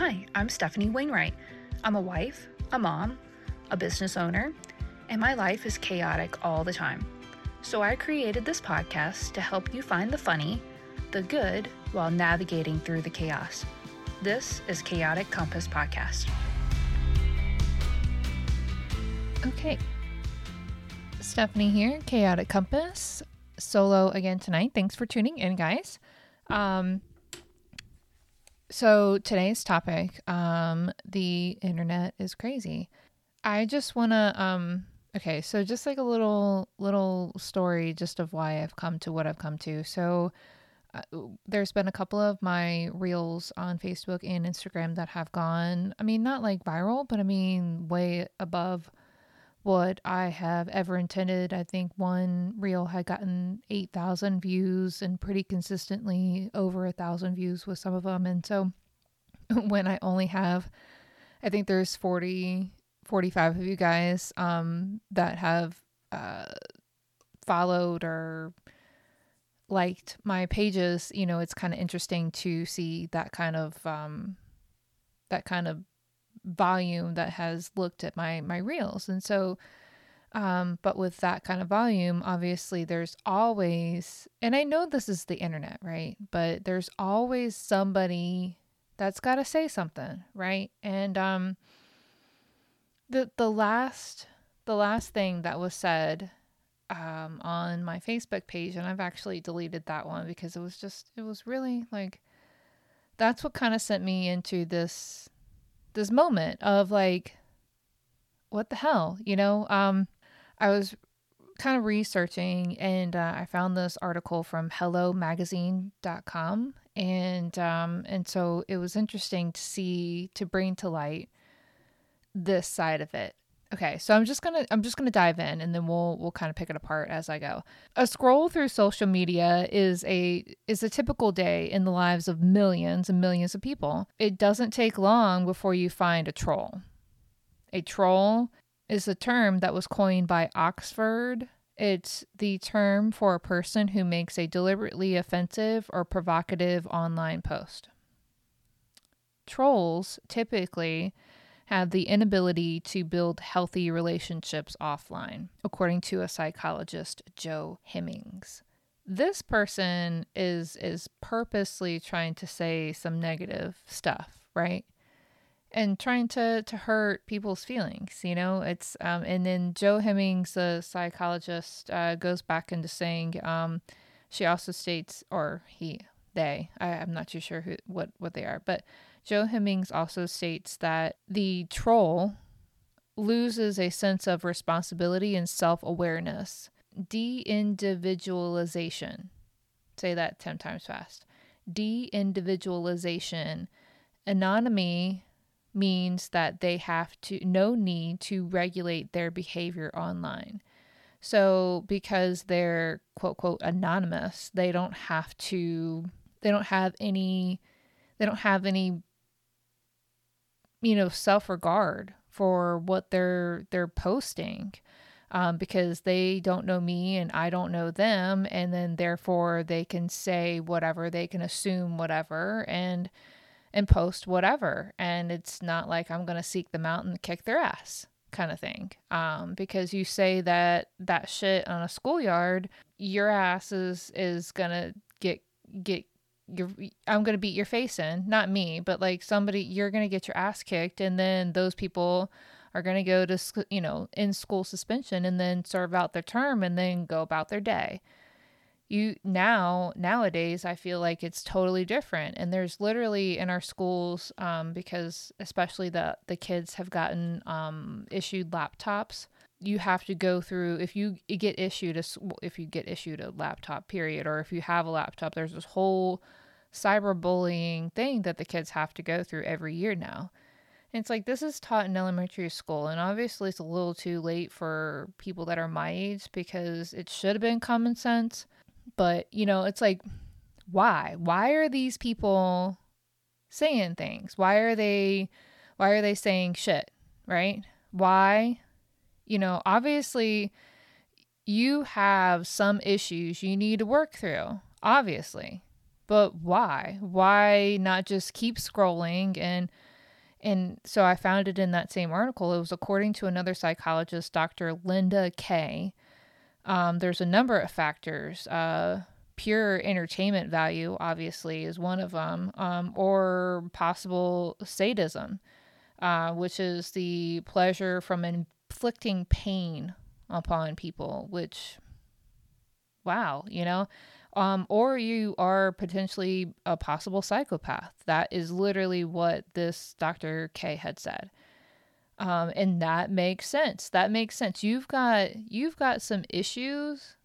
Hi, I'm Stefanie Wainwright. I'm a wife, a mom, a business owner, and my life is chaotic all the time. So I created this podcast to help you find the funny, the good, while navigating through the chaos. This is Chaotic Compass Podcast. Okay. Stefanie here, Chaotic Compass. Solo again tonight. Thanks for tuning in, guys. Um so today's topic, um, the internet is crazy. I just wanna um okay, so just like a little little story just of why I've come to what I've come to. So uh, there's been a couple of my reels on Facebook and Instagram that have gone, I mean, not like viral, but I mean, way above what I have ever intended. I think one reel had gotten 8,000 views and pretty consistently over a thousand views with some of them. And so when I only have, I think there's 40, 45 of you guys um, that have uh, followed or liked my pages, you know, it's kind of interesting to see that kind of, um, that kind of volume that has looked at my my reels. And so um but with that kind of volume obviously there's always and I know this is the internet right? But there's always somebody that's got to say something right? And um the the last the last thing that was said um on my Facebook page and I've actually deleted that one because it was just it was really like that's what kind of sent me into this this moment of like what the hell you know? Um i was kind of researching and uh, i found this article from hello hellomagazine.com and um and so it was interesting to see to bring to light this side of it Okay, so I'm just gonna I'm just gonna dive in, and then we'll we'll kind of pick it apart as I go. A scroll through social media is a is a typical day in the lives of millions and millions of people. It doesn't take long before you find a troll. A troll is a term that was coined by Oxford. It's the term for a person who makes a deliberately offensive or provocative online post. Trolls typically have the inability to build healthy relationships offline, according to a psychologist, Jo Hemmings. This person is is purposely trying to say some negative stuff, right? And trying to to hurt people's feelings, you know. It's um, and then Jo Hemmings, the psychologist, uh, goes back into saying um, she also states, or he, they, I, I'm not too sure who what what they are, but Jo Hemmings also states that the troll loses a sense of responsibility and self awareness. De individualization. Say that 10 times fast. De individualization. Anonymity means that they have to no need to regulate their behavior online. So because they're quote quote anonymous, they don't have to they don't have any they don't have any you know self-regard for what they're they're posting um, because they don't know me and I don't know them and then therefore they can say whatever they can assume whatever and and post whatever and it's not like I'm to seek them out and kick their ass kind of thing. Um, because you say that that shit on a schoolyard your ass is is to get get you're I'm going to beat your face in, not me, but like somebody you're going to get your ass kicked and then those people are going to go to you know, in school suspension and then serve out their term and then go about their day. You now nowadays I feel like it's totally different and there's literally in our schools um, because especially the the kids have gotten um, issued laptops you have to go through if you get issued a if you get issued a laptop period or if you have a laptop there's this whole cyberbullying thing that the kids have to go through every year now. And it's like this is taught in elementary school, and obviously it's a little too late for people that are my age because it should have been common sense. But you know, it's like, why? Why are these people saying things? Why are they? Why are they saying shit? Right? Why? You know, obviously, you have some issues you need to work through. Obviously, but why? Why not just keep scrolling and And so I found it in that same article. It was according to another psychologist, Dr. Linda Kaye. Um, there's a number of factors. Uh, pure entertainment value, obviously, is one of them, um, or possible sadism, uh, which is the pleasure from inflicting pain upon people, which, wow, you know, um, or you are potentially a possible psychopath. That is literally what this Dr. K had said. Um, and that makes sense. That makes sense. You've got you've got some issues.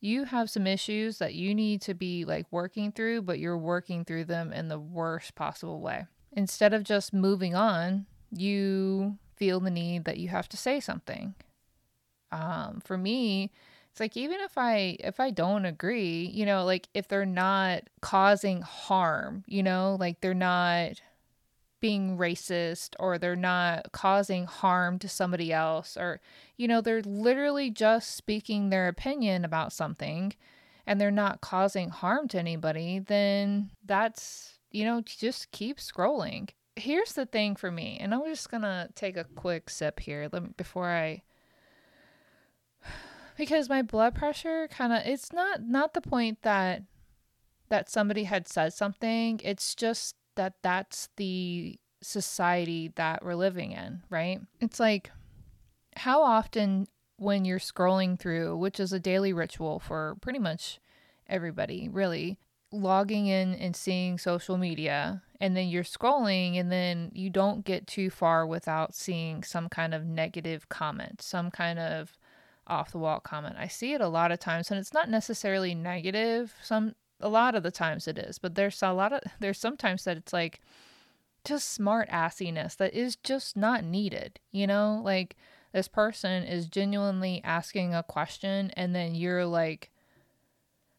You have some issues that you need to be like working through, but you're working through them in the worst possible way. Instead of just moving on, you feel the need that you have to say something. Um, for me, it's like even if i if i don't agree you know like if they're not causing harm you know like they're not being racist or they're not causing harm to somebody else or you know they're literally just speaking their opinion about something and they're not causing harm to anybody then that's you know just keep scrolling. Here's the thing for me and i'm just gonna take a quick sip here. Before i because my blood pressure kind of it's not not the point that that somebody had said something. It's just that that's the society that we're living in right? It's like how often when you're scrolling through which is a daily ritual for pretty much everybody really logging in and seeing social media and then you're scrolling and then you don't get too far without seeing some kind of negative comment some kind of off the wall comment. I see it a lot of times and it's not necessarily negative. Some a lot of the times it is, but there's a lot of there's sometimes that it's like just smart assiness that is just not needed, you know? Like this person is genuinely asking a question and then you're like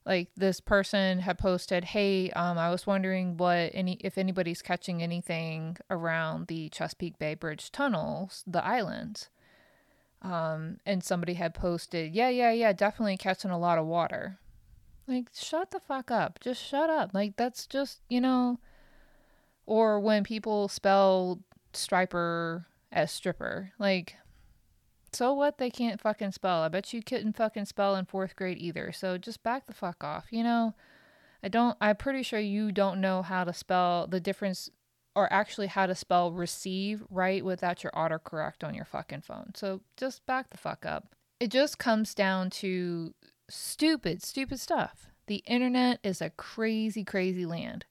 like this person had posted, "Hey, um, I was wondering what any if anybody's catching anything around the Chesapeake Bay Bridge tunnels, the islands." Um, and somebody had posted, yeah, yeah, yeah, definitely catching a lot of water. Like, shut the fuck up. Just shut up. Like, that's just, you know. Or when people spell striper as stripper. Like, so what? They can't fucking spell. I bet you couldn't fucking spell in fourth grade either. So just back the fuck off, you know? I don't, I'm pretty sure you don't know how to spell the difference or actually how to spell receive right without your autocorrect on your fucking phone. So just back the fuck up. It just comes down to stupid, stupid stuff. The internet is a crazy, crazy land.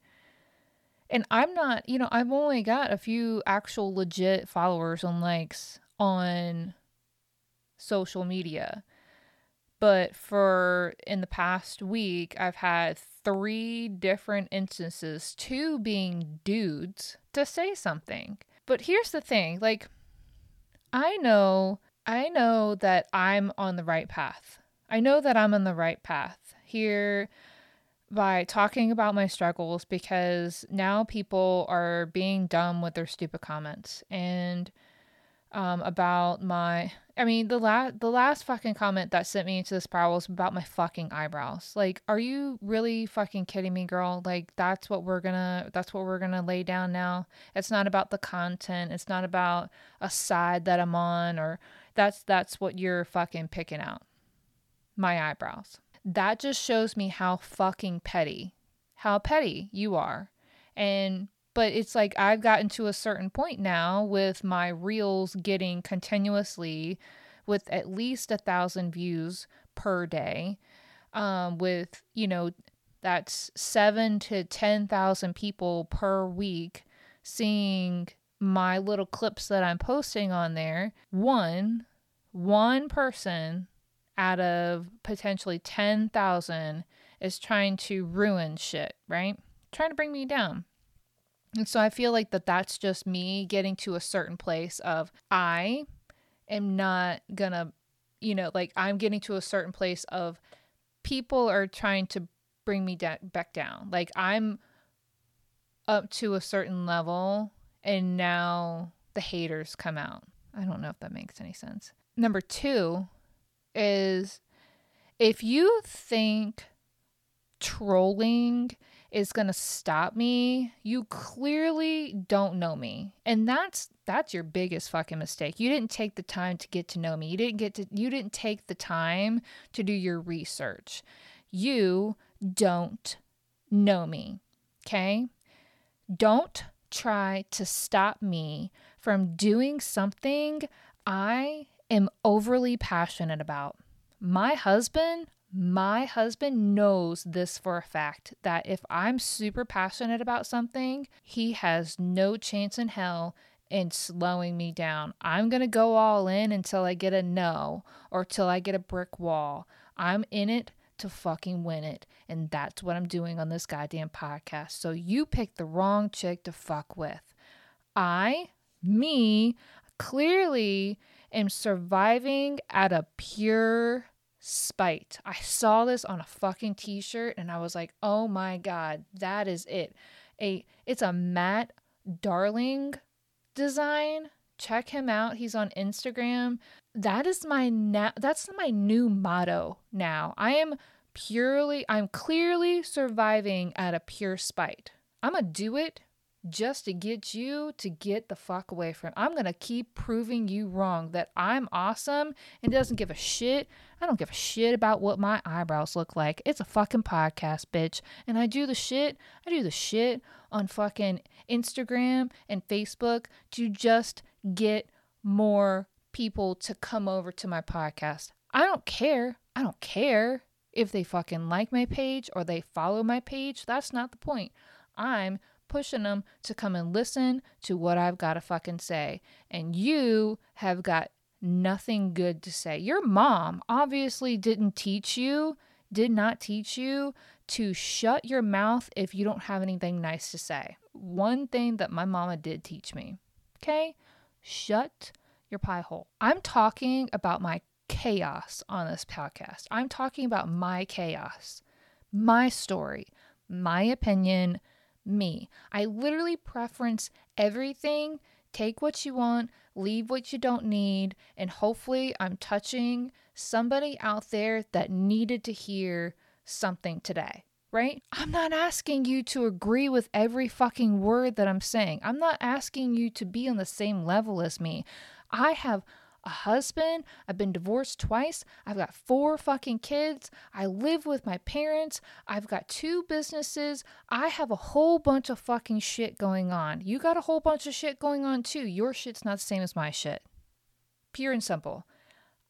And I'm not, you know, I've only got a few actual legit followers and likes on social media. But for in the past week, I've had three different instances, two being dudes, to say something. But here's the thing like, I know, I know that I'm on the right path. I know that I'm on the right path here by talking about my struggles because now people are being dumb with their stupid comments. And um, about my. I mean, the last the last fucking comment that sent me into this spiral was about my fucking eyebrows. Like, are you really fucking kidding me, girl? Like, that's what we're gonna that's what we're gonna lay down now. It's not about the content. It's not about a side that I'm on, or that's that's what you're fucking picking out. My eyebrows. That just shows me how fucking petty, how petty you are, and but it's like I've gotten to a certain point now with my reels getting continuously with at least a thousand views per day. Um, with, you know, that's seven to 10,000 people per week seeing my little clips that I'm posting on there. One, one person out of potentially 10,000 is trying to ruin shit, right? Trying to bring me down. And so I feel like that that's just me getting to a certain place of I am not gonna, you know, like I'm getting to a certain place of people are trying to bring me da- back down. Like I'm up to a certain level and now the haters come out. I don't know if that makes any sense. Number two is if you think trolling is going to stop me, you clearly don't know me. And that's that's your biggest fucking mistake. You didn't take the time to get to know me. You didn't get to you didn't take the time to do your research. You don't know me. Okay? Don't try to stop me from doing something I am overly passionate about. My husband my husband knows this for a fact that if I'm super passionate about something, he has no chance in hell in slowing me down. I'm going to go all in until I get a no or till I get a brick wall. I'm in it to fucking win it. And that's what I'm doing on this goddamn podcast. So you picked the wrong chick to fuck with. I, me, clearly am surviving at a pure spite. I saw this on a fucking t-shirt and I was like, "Oh my god, that is it." A it's a Matt Darling design. Check him out. He's on Instagram. That is my na- that's my new motto now. I am purely I'm clearly surviving at a pure spite. I'm to do it just to get you to get the fuck away from. I'm going to keep proving you wrong that I'm awesome and doesn't give a shit. I don't give a shit about what my eyebrows look like. It's a fucking podcast, bitch. And I do the shit. I do the shit on fucking Instagram and Facebook to just get more people to come over to my podcast. I don't care. I don't care if they fucking like my page or they follow my page. That's not the point. I'm pushing them to come and listen to what I've got to fucking say. And you have got nothing good to say. Your mom obviously didn't teach you, did not teach you to shut your mouth if you don't have anything nice to say. One thing that my mama did teach me, okay? Shut your pie hole. I'm talking about my chaos on this podcast. I'm talking about my chaos, my story, my opinion, me. I literally preference everything. Take what you want, leave what you don't need, and hopefully, I'm touching somebody out there that needed to hear something today, right? I'm not asking you to agree with every fucking word that I'm saying. I'm not asking you to be on the same level as me. I have a husband. I've been divorced twice. I've got four fucking kids. I live with my parents. I've got two businesses. I have a whole bunch of fucking shit going on. You got a whole bunch of shit going on too. Your shit's not the same as my shit. Pure and simple.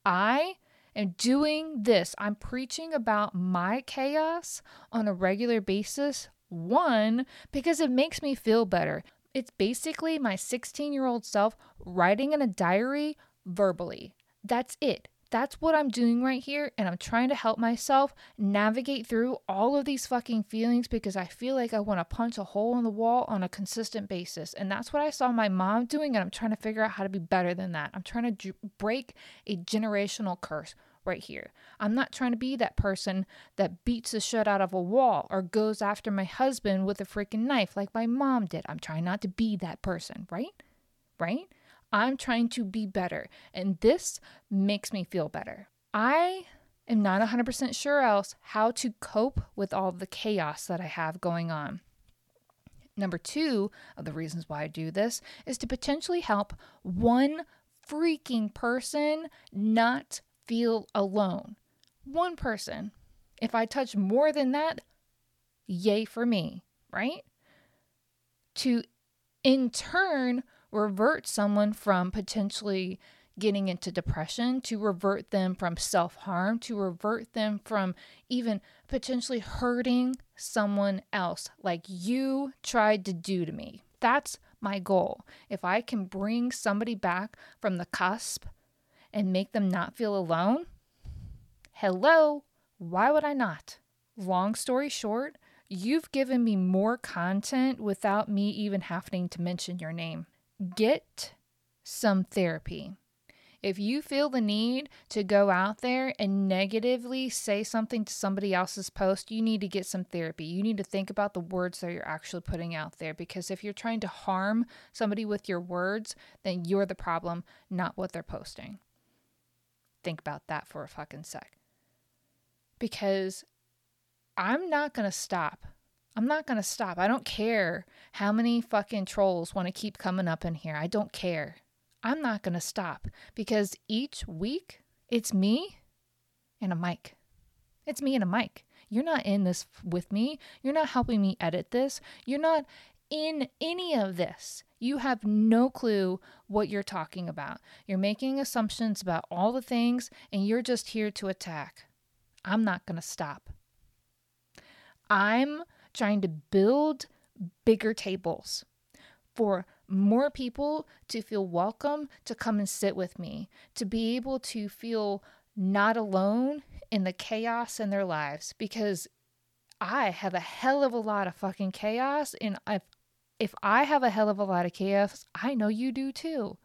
I am doing this. I'm preaching about my chaos on a regular basis. One, because it makes me feel better. It's basically my 16 year old self writing in a diary verbally. That's it. That's what I'm doing right here. And I'm trying to help myself navigate through all of these fucking feelings because I feel like I want to punch a hole in the wall on a consistent basis. And that's what I saw my mom doing. And I'm trying to figure out how to be better than that. I'm trying to break a generational curse right here. I'm not trying to be that person that beats the shit out of a wall or goes after my husband with a freaking knife like my mom did. I'm trying not to be that person, right? Right? I'm trying to be better, and this makes me feel better. I am not 100% sure else how to cope with all the chaos that I have going on. Number two of the reasons why I do this is to potentially help one freaking person not feel alone. One person. If I touch more than that, yay for me, right? To in turn revert someone from potentially getting into depression, to revert them from self harm, to revert them from even potentially hurting someone else like you tried to do to me. That's my goal. If I can bring somebody back from the cusp and make them not feel alone, hello, why would I not? Long story short, you've given me more content without me even having to mention your name get some therapy. If you feel the need to go out there and negatively say something to somebody else's post, you need to get some therapy. You need to think about the words that you're actually putting out there because if you're trying to harm somebody with your words, then you're the problem, not what they're posting. Think about that for a fucking sec. Because I'm not going to stop. I'm not going to stop. I don't care how many fucking trolls want to keep coming up in here. I don't care. I'm not going to stop because each week it's me and a mic. It's me and a mic. You're not in this with me. You're not helping me edit this. You're not in any of this. You have no clue what you're talking about. You're making assumptions about all the things, and you're just here to attack. I'm not going to stop. I'm trying to build bigger tables for more people to feel welcome to come and sit with me, to be able to feel not alone in the chaos in their lives because I have a hell of a lot of fucking chaos and if if I have a hell of a lot of chaos, I know you do too.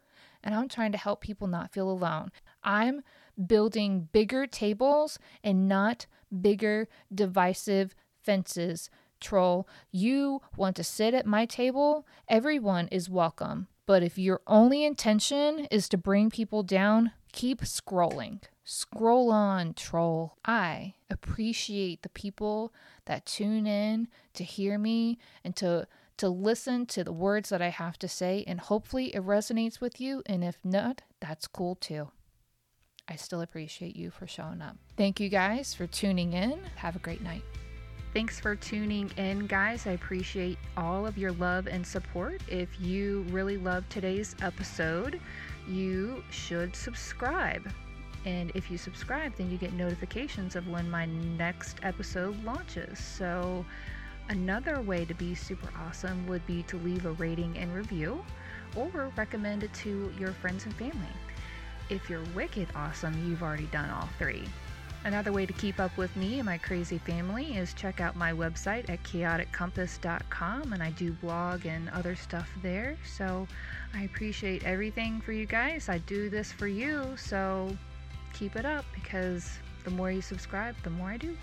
And I'm trying to help people not feel alone. I'm building bigger tables and not bigger divisive fences troll, you want to sit at my table, everyone is welcome. But if your only intention is to bring people down, keep scrolling. Scroll on, troll. I appreciate the people that tune in to hear me and to to listen to the words that I have to say and hopefully it resonates with you and if not, that's cool too. I still appreciate you for showing up. Thank you guys for tuning in. Have a great night. Thanks for tuning in, guys. I appreciate all of your love and support. If you really love today's episode, you should subscribe. And if you subscribe, then you get notifications of when my next episode launches. So, another way to be super awesome would be to leave a rating and review or recommend it to your friends and family. If you're wicked awesome, you've already done all three. Another way to keep up with me and my crazy family is check out my website at chaoticcompass.com and I do blog and other stuff there. So I appreciate everything for you guys. I do this for you, so keep it up because the more you subscribe, the more I do.